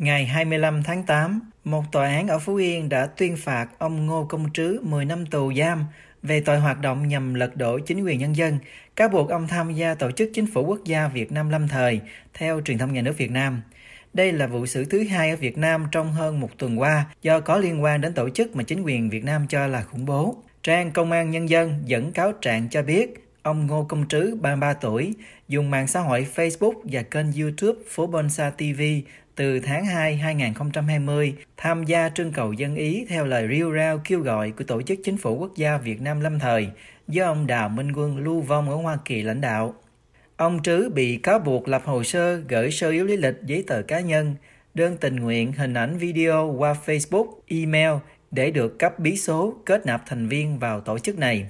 Ngày 25 tháng 8, một tòa án ở Phú Yên đã tuyên phạt ông Ngô Công Trứ 10 năm tù giam về tội hoạt động nhằm lật đổ chính quyền nhân dân, cáo buộc ông tham gia tổ chức chính phủ quốc gia Việt Nam lâm thời, theo truyền thông nhà nước Việt Nam. Đây là vụ xử thứ hai ở Việt Nam trong hơn một tuần qua do có liên quan đến tổ chức mà chính quyền Việt Nam cho là khủng bố. Trang Công an Nhân dân dẫn cáo trạng cho biết ông Ngô Công Trứ, 33 tuổi, dùng mạng xã hội Facebook và kênh YouTube Phố Bonsa TV từ tháng 2 2020 tham gia trưng cầu dân ý theo lời riêu rao kêu gọi của Tổ chức Chính phủ Quốc gia Việt Nam lâm thời do ông Đào Minh Quân lưu vong ở Hoa Kỳ lãnh đạo. Ông Trứ bị cáo buộc lập hồ sơ gửi sơ yếu lý lịch giấy tờ cá nhân, đơn tình nguyện hình ảnh video qua Facebook, email để được cấp bí số kết nạp thành viên vào tổ chức này.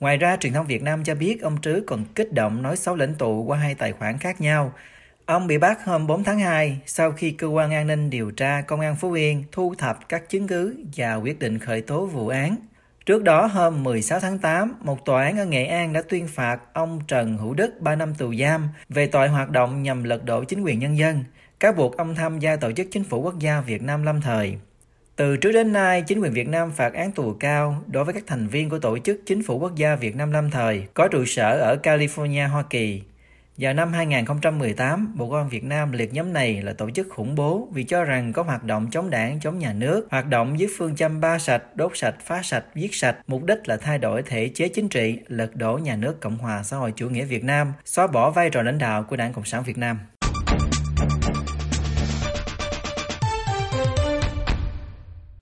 Ngoài ra, truyền thông Việt Nam cho biết ông Trứ còn kích động nói xấu lãnh tụ qua hai tài khoản khác nhau. Ông bị bắt hôm 4 tháng 2 sau khi cơ quan an ninh điều tra Công an Phú Yên thu thập các chứng cứ và quyết định khởi tố vụ án. Trước đó hôm 16 tháng 8, một tòa án ở Nghệ An đã tuyên phạt ông Trần Hữu Đức 3 năm tù giam về tội hoạt động nhằm lật đổ chính quyền nhân dân, cáo buộc ông tham gia tổ chức chính phủ quốc gia Việt Nam lâm thời. Từ trước đến nay, chính quyền Việt Nam phạt án tù cao đối với các thành viên của Tổ chức Chính phủ Quốc gia Việt Nam lâm thời có trụ sở ở California, Hoa Kỳ. Vào năm 2018, Bộ Công an Việt Nam liệt nhóm này là tổ chức khủng bố vì cho rằng có hoạt động chống đảng, chống nhà nước, hoạt động dưới phương châm ba sạch, đốt sạch, phá sạch, giết sạch, mục đích là thay đổi thể chế chính trị, lật đổ nhà nước Cộng hòa xã hội chủ nghĩa Việt Nam, xóa bỏ vai trò lãnh đạo của Đảng Cộng sản Việt Nam.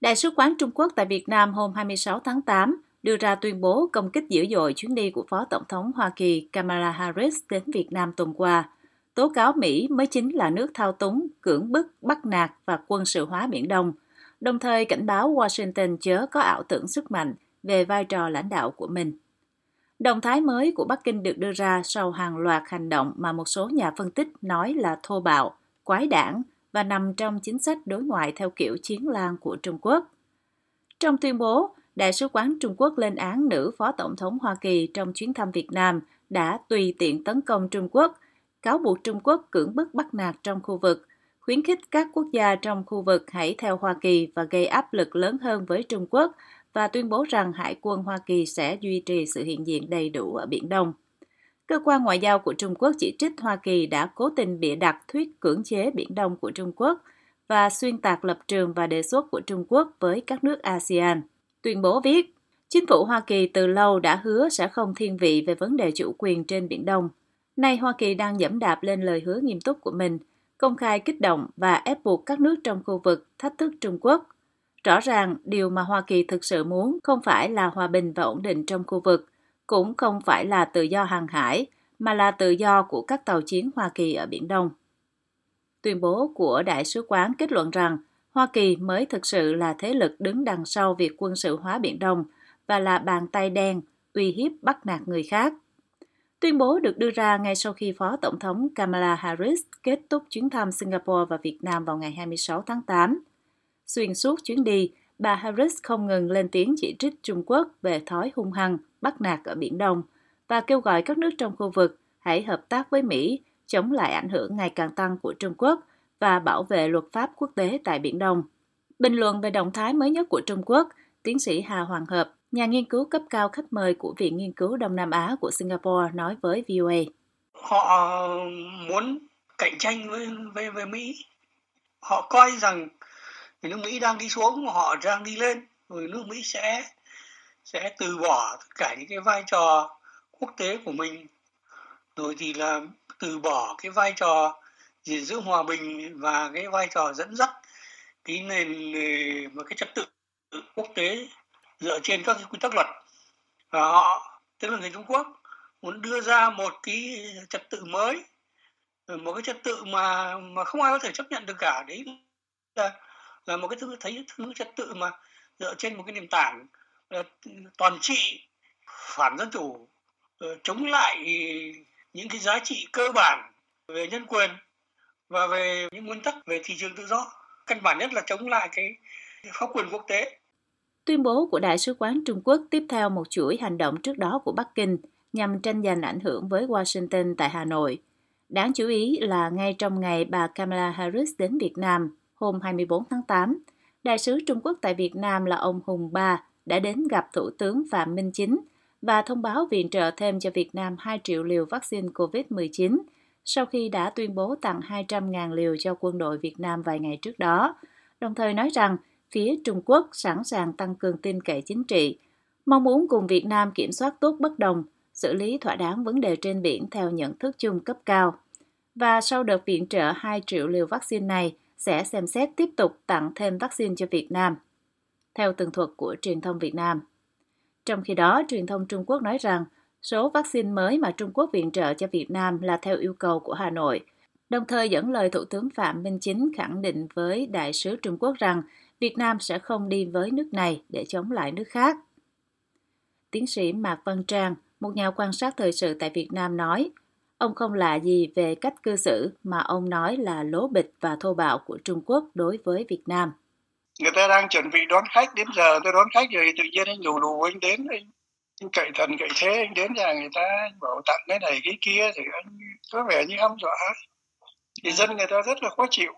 Đại sứ quán Trung Quốc tại Việt Nam hôm 26 tháng 8 đưa ra tuyên bố công kích dữ dội chuyến đi của Phó Tổng thống Hoa Kỳ Kamala Harris đến Việt Nam tuần qua, tố cáo Mỹ mới chính là nước thao túng, cưỡng bức, bắt nạt và quân sự hóa Biển Đông, đồng thời cảnh báo Washington chớ có ảo tưởng sức mạnh về vai trò lãnh đạo của mình. Động thái mới của Bắc Kinh được đưa ra sau hàng loạt hành động mà một số nhà phân tích nói là thô bạo, quái đảng và nằm trong chính sách đối ngoại theo kiểu chiến lan của Trung Quốc. Trong tuyên bố, Đại sứ quán Trung Quốc lên án nữ Phó Tổng thống Hoa Kỳ trong chuyến thăm Việt Nam đã tùy tiện tấn công Trung Quốc, cáo buộc Trung Quốc cưỡng bức bắt nạt trong khu vực, khuyến khích các quốc gia trong khu vực hãy theo Hoa Kỳ và gây áp lực lớn hơn với Trung Quốc và tuyên bố rằng Hải quân Hoa Kỳ sẽ duy trì sự hiện diện đầy đủ ở Biển Đông. Cơ quan ngoại giao của Trung Quốc chỉ trích Hoa Kỳ đã cố tình bịa đặt thuyết cưỡng chế Biển Đông của Trung Quốc và xuyên tạc lập trường và đề xuất của Trung Quốc với các nước ASEAN. Tuyên bố viết, Chính phủ Hoa Kỳ từ lâu đã hứa sẽ không thiên vị về vấn đề chủ quyền trên Biển Đông. Nay Hoa Kỳ đang dẫm đạp lên lời hứa nghiêm túc của mình, công khai kích động và ép buộc các nước trong khu vực thách thức Trung Quốc. Rõ ràng, điều mà Hoa Kỳ thực sự muốn không phải là hòa bình và ổn định trong khu vực, cũng không phải là tự do hàng hải, mà là tự do của các tàu chiến Hoa Kỳ ở Biển Đông. Tuyên bố của Đại sứ quán kết luận rằng Hoa Kỳ mới thực sự là thế lực đứng đằng sau việc quân sự hóa Biển Đông và là bàn tay đen uy hiếp bắt nạt người khác. Tuyên bố được đưa ra ngay sau khi Phó Tổng thống Kamala Harris kết thúc chuyến thăm Singapore và Việt Nam vào ngày 26 tháng 8. Xuyên suốt chuyến đi, bà Harris không ngừng lên tiếng chỉ trích Trung Quốc về thói hung hăng, bắt nạt ở Biển Đông và kêu gọi các nước trong khu vực hãy hợp tác với Mỹ chống lại ảnh hưởng ngày càng tăng của Trung Quốc và bảo vệ luật pháp quốc tế tại Biển Đông. Bình luận về động thái mới nhất của Trung Quốc, tiến sĩ Hà Hoàng Hợp, nhà nghiên cứu cấp cao khách mời của Viện Nghiên cứu Đông Nam Á của Singapore nói với VOA. Họ muốn cạnh tranh với, với, với Mỹ. Họ coi rằng nước Mỹ đang đi xuống họ đang đi lên. Rồi nước Mỹ sẽ sẽ từ bỏ tất cả những cái vai trò quốc tế của mình. Rồi thì là từ bỏ cái vai trò gìn giữ hòa bình và cái vai trò dẫn dắt cái nền và cái trật tự quốc tế dựa trên các cái quy tắc luật. Và họ, tức là người Trung Quốc, muốn đưa ra một cái trật tự mới, một cái trật tự mà mà không ai có thể chấp nhận được cả. Đấy là là một cái thứ, thấy thứ trật tự mà dựa trên một cái nền tảng Ờ, toàn trị phản dân chủ ờ, chống lại những cái giá trị cơ bản về nhân quyền và về những nguyên tắc về thị trường tự do căn bản nhất là chống lại cái pháp quyền quốc tế Tuyên bố của Đại sứ quán Trung Quốc tiếp theo một chuỗi hành động trước đó của Bắc Kinh nhằm tranh giành ảnh hưởng với Washington tại Hà Nội. Đáng chú ý là ngay trong ngày bà Kamala Harris đến Việt Nam, Hôm 24 tháng 8, Đại sứ Trung Quốc tại Việt Nam là ông Hùng Ba đã đến gặp Thủ tướng Phạm Minh Chính và thông báo viện trợ thêm cho Việt Nam 2 triệu liều vaccine COVID-19 sau khi đã tuyên bố tặng 200.000 liều cho quân đội Việt Nam vài ngày trước đó, đồng thời nói rằng phía Trung Quốc sẵn sàng tăng cường tin cậy chính trị, mong muốn cùng Việt Nam kiểm soát tốt bất đồng, xử lý thỏa đáng vấn đề trên biển theo nhận thức chung cấp cao. Và sau đợt viện trợ 2 triệu liều vaccine này, sẽ xem xét tiếp tục tặng thêm vaccine cho Việt Nam, theo tường thuật của truyền thông Việt Nam. Trong khi đó, truyền thông Trung Quốc nói rằng số vaccine mới mà Trung Quốc viện trợ cho Việt Nam là theo yêu cầu của Hà Nội, đồng thời dẫn lời Thủ tướng Phạm Minh Chính khẳng định với Đại sứ Trung Quốc rằng Việt Nam sẽ không đi với nước này để chống lại nước khác. Tiến sĩ Mạc Văn Trang, một nhà quan sát thời sự tại Việt Nam nói, ông không lạ gì về cách cư xử mà ông nói là lố bịch và thô bạo của Trung Quốc đối với Việt Nam. Người ta đang chuẩn bị đón khách, đến giờ tôi đón khách rồi tự nhiên anh nhủ đủ anh đến, anh, anh cậy thần cậy thế, anh đến nhà người ta bảo tặng cái này cái kia thì anh có vẻ như hăm dọa. Thì dân người ta rất là khó chịu.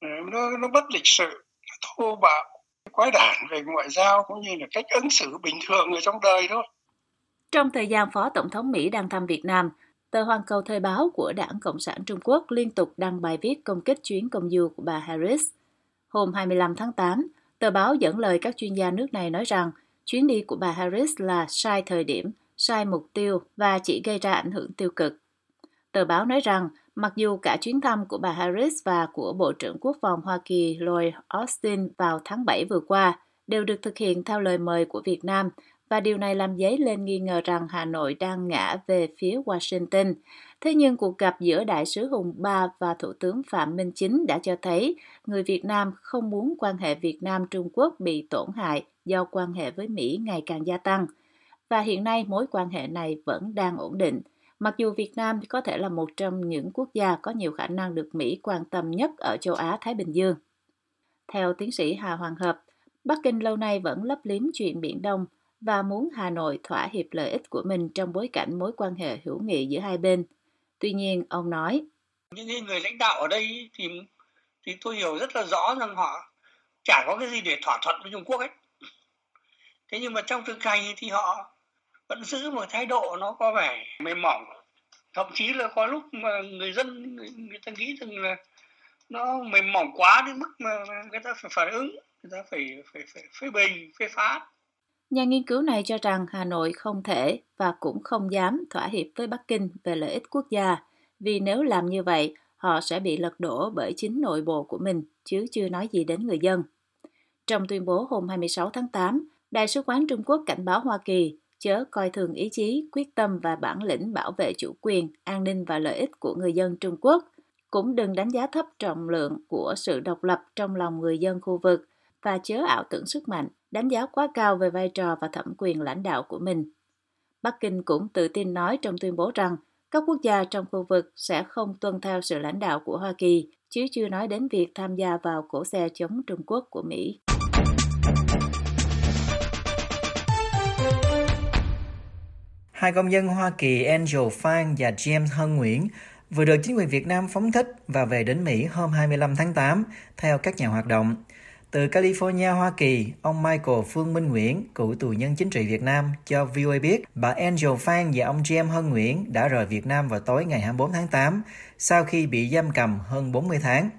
Nó, nó bất lịch sự, thô bạo, quái đản về ngoại giao cũng như là cách ứng xử bình thường ở trong đời thôi. Trong thời gian Phó Tổng thống Mỹ đang thăm Việt Nam, tờ Hoàn Cầu Thời báo của Đảng Cộng sản Trung Quốc liên tục đăng bài viết công kích chuyến công du của bà Harris. Hôm 25 tháng 8, tờ báo dẫn lời các chuyên gia nước này nói rằng chuyến đi của bà Harris là sai thời điểm, sai mục tiêu và chỉ gây ra ảnh hưởng tiêu cực. Tờ báo nói rằng mặc dù cả chuyến thăm của bà Harris và của Bộ trưởng Quốc phòng Hoa Kỳ Lloyd Austin vào tháng 7 vừa qua đều được thực hiện theo lời mời của Việt Nam và điều này làm dấy lên nghi ngờ rằng Hà Nội đang ngã về phía Washington. Thế nhưng cuộc gặp giữa Đại sứ Hùng Ba và Thủ tướng Phạm Minh Chính đã cho thấy người Việt Nam không muốn quan hệ Việt Nam-Trung Quốc bị tổn hại do quan hệ với Mỹ ngày càng gia tăng. Và hiện nay mối quan hệ này vẫn đang ổn định. Mặc dù Việt Nam có thể là một trong những quốc gia có nhiều khả năng được Mỹ quan tâm nhất ở châu Á-Thái Bình Dương. Theo tiến sĩ Hà Hoàng Hợp, Bắc Kinh lâu nay vẫn lấp liếm chuyện Biển Đông – và muốn Hà Nội thỏa hiệp lợi ích của mình trong bối cảnh mối quan hệ hữu nghị giữa hai bên. Tuy nhiên, ông nói, những người lãnh đạo ở đây thì thì tôi hiểu rất là rõ rằng họ chả có cái gì để thỏa thuận với Trung Quốc ấy. Thế nhưng mà trong thực hành thì họ vẫn giữ một thái độ nó có vẻ mềm mỏng. Thậm chí là có lúc mà người dân người, người ta nghĩ rằng là nó mềm mỏng quá đến mức mà người ta phải phản ứng, người ta phải phải phải phê bình, phê phán. Nhà nghiên cứu này cho rằng Hà Nội không thể và cũng không dám thỏa hiệp với Bắc Kinh về lợi ích quốc gia, vì nếu làm như vậy, họ sẽ bị lật đổ bởi chính nội bộ của mình, chứ chưa nói gì đến người dân. Trong tuyên bố hôm 26 tháng 8, Đại sứ quán Trung Quốc cảnh báo Hoa Kỳ chớ coi thường ý chí, quyết tâm và bản lĩnh bảo vệ chủ quyền, an ninh và lợi ích của người dân Trung Quốc. Cũng đừng đánh giá thấp trọng lượng của sự độc lập trong lòng người dân khu vực và chớ ảo tưởng sức mạnh, đánh giá quá cao về vai trò và thẩm quyền lãnh đạo của mình. Bắc Kinh cũng tự tin nói trong tuyên bố rằng các quốc gia trong khu vực sẽ không tuân theo sự lãnh đạo của Hoa Kỳ, chứ chưa nói đến việc tham gia vào cổ xe chống Trung Quốc của Mỹ. Hai công dân Hoa Kỳ Angel Phan và James Hân Nguyễn vừa được chính quyền Việt Nam phóng thích và về đến Mỹ hôm 25 tháng 8, theo các nhà hoạt động. Từ California, Hoa Kỳ, ông Michael Phương Minh Nguyễn, cựu tù nhân chính trị Việt Nam, cho VOA biết bà Angel Phan và ông James Hân Nguyễn đã rời Việt Nam vào tối ngày 24 tháng 8 sau khi bị giam cầm hơn 40 tháng.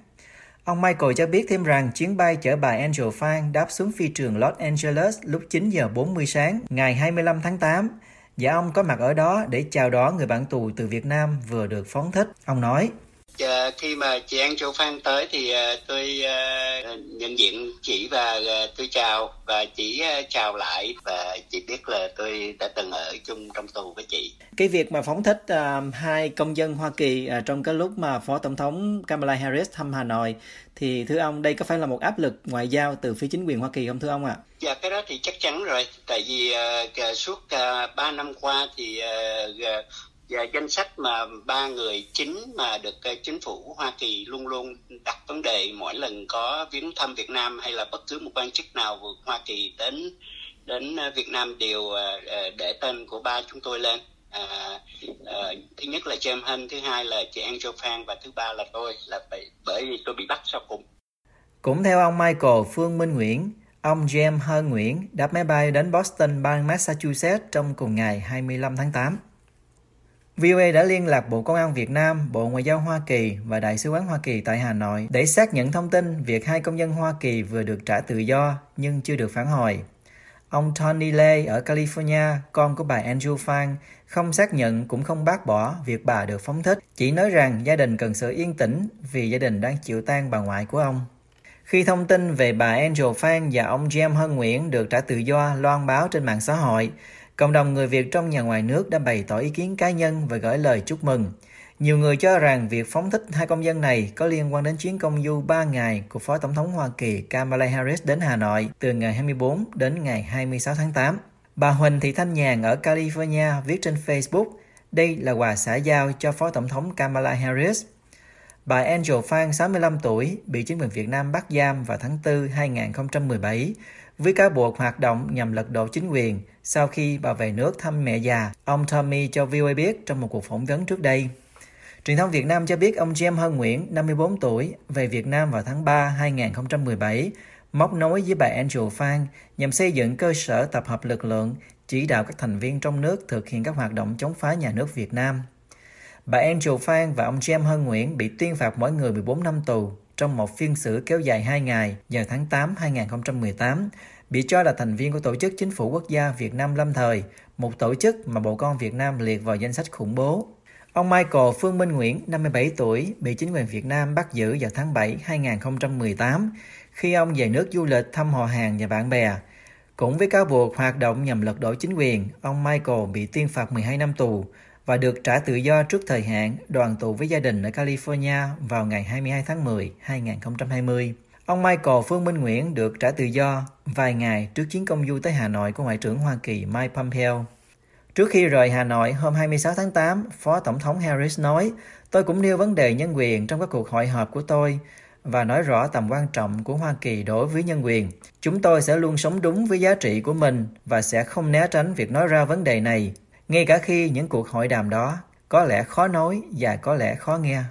Ông Michael cho biết thêm rằng chuyến bay chở bà Angel Phan đáp xuống phi trường Los Angeles lúc 9 giờ 40 sáng ngày 25 tháng 8 và ông có mặt ở đó để chào đón người bạn tù từ Việt Nam vừa được phóng thích. Ông nói, À, khi mà chị An Châu Phan tới thì à, tôi à, nhận diện chị và à, tôi chào và chị à, chào lại và chị biết là tôi đã từng ở chung trong tù với chị. Cái việc mà phóng thích à, hai công dân Hoa Kỳ à, trong cái lúc mà Phó Tổng thống Kamala Harris thăm Hà Nội thì thưa ông đây có phải là một áp lực ngoại giao từ phía chính quyền Hoa Kỳ không thưa ông ạ? À? Dạ cái đó thì chắc chắn rồi tại vì uh, suốt uh, 3 năm qua thì và Dạ, danh sách mà ba người chính mà được ờ, chính phủ Hoa Kỳ luôn luôn đặt vấn đề mỗi lần có viếng thăm Việt Nam hay là bất cứ một quan chức nào của Hoa Kỳ đến đến ờ, Việt Nam đều ờ, để tên của ba chúng tôi lên. À, à, thứ nhất là James Hân, thứ hai là chị Angel Phan và thứ ba là tôi là bởi, bởi vì tôi bị bắt sau cùng Cũng theo ông Michael Phương Minh Nguyễn, ông James Hơn Nguyễn đáp máy bay đến Boston, bang Massachusetts trong cùng ngày 25 tháng 8. VOA đã liên lạc Bộ Công an Việt Nam, Bộ Ngoại giao Hoa Kỳ và Đại sứ quán Hoa Kỳ tại Hà Nội để xác nhận thông tin việc hai công dân Hoa Kỳ vừa được trả tự do nhưng chưa được phản hồi. Ông Tony Lay ở California, con của bà Andrew Phan, không xác nhận cũng không bác bỏ việc bà được phóng thích, chỉ nói rằng gia đình cần sự yên tĩnh vì gia đình đang chịu tang bà ngoại của ông. Khi thông tin về bà Angel Phan và ông James Hân Nguyễn được trả tự do loan báo trên mạng xã hội, cộng đồng người Việt trong nhà ngoài nước đã bày tỏ ý kiến cá nhân và gửi lời chúc mừng. Nhiều người cho rằng việc phóng thích hai công dân này có liên quan đến chuyến công du 3 ngày của Phó Tổng thống Hoa Kỳ Kamala Harris đến Hà Nội từ ngày 24 đến ngày 26 tháng 8. Bà Huỳnh Thị Thanh Nhàn ở California viết trên Facebook, đây là quà xã giao cho Phó Tổng thống Kamala Harris. Bà Angel Phan, 65 tuổi, bị chính quyền Việt Nam bắt giam vào tháng 4 2017 với cáo buộc hoạt động nhằm lật đổ chính quyền sau khi bà về nước thăm mẹ già, ông Tommy cho VOA biết trong một cuộc phỏng vấn trước đây. Truyền thông Việt Nam cho biết ông James Hân Nguyễn, 54 tuổi, về Việt Nam vào tháng 3 2017, móc nối với bà Angel Phan nhằm xây dựng cơ sở tập hợp lực lượng, chỉ đạo các thành viên trong nước thực hiện các hoạt động chống phá nhà nước Việt Nam. Bà Angel Phan và ông James Hân Nguyễn bị tuyên phạt mỗi người 14 năm tù trong một phiên xử kéo dài 2 ngày vào tháng 8 2018, bị cho là thành viên của Tổ chức Chính phủ Quốc gia Việt Nam lâm thời, một tổ chức mà Bộ Con Việt Nam liệt vào danh sách khủng bố. Ông Michael Phương Minh Nguyễn, 57 tuổi, bị chính quyền Việt Nam bắt giữ vào tháng 7 2018 khi ông về nước du lịch thăm họ hàng và bạn bè. Cũng với cáo buộc hoạt động nhằm lật đổ chính quyền, ông Michael bị tuyên phạt 12 năm tù và được trả tự do trước thời hạn đoàn tụ với gia đình ở California vào ngày 22 tháng 10, 2020. Ông Michael Phương Minh Nguyễn được trả tự do vài ngày trước chuyến công du tới Hà Nội của Ngoại trưởng Hoa Kỳ Mike Pompeo. Trước khi rời Hà Nội hôm 26 tháng 8, Phó Tổng thống Harris nói, tôi cũng nêu vấn đề nhân quyền trong các cuộc hội họp của tôi và nói rõ tầm quan trọng của Hoa Kỳ đối với nhân quyền. Chúng tôi sẽ luôn sống đúng với giá trị của mình và sẽ không né tránh việc nói ra vấn đề này, ngay cả khi những cuộc hội đàm đó có lẽ khó nói và có lẽ khó nghe.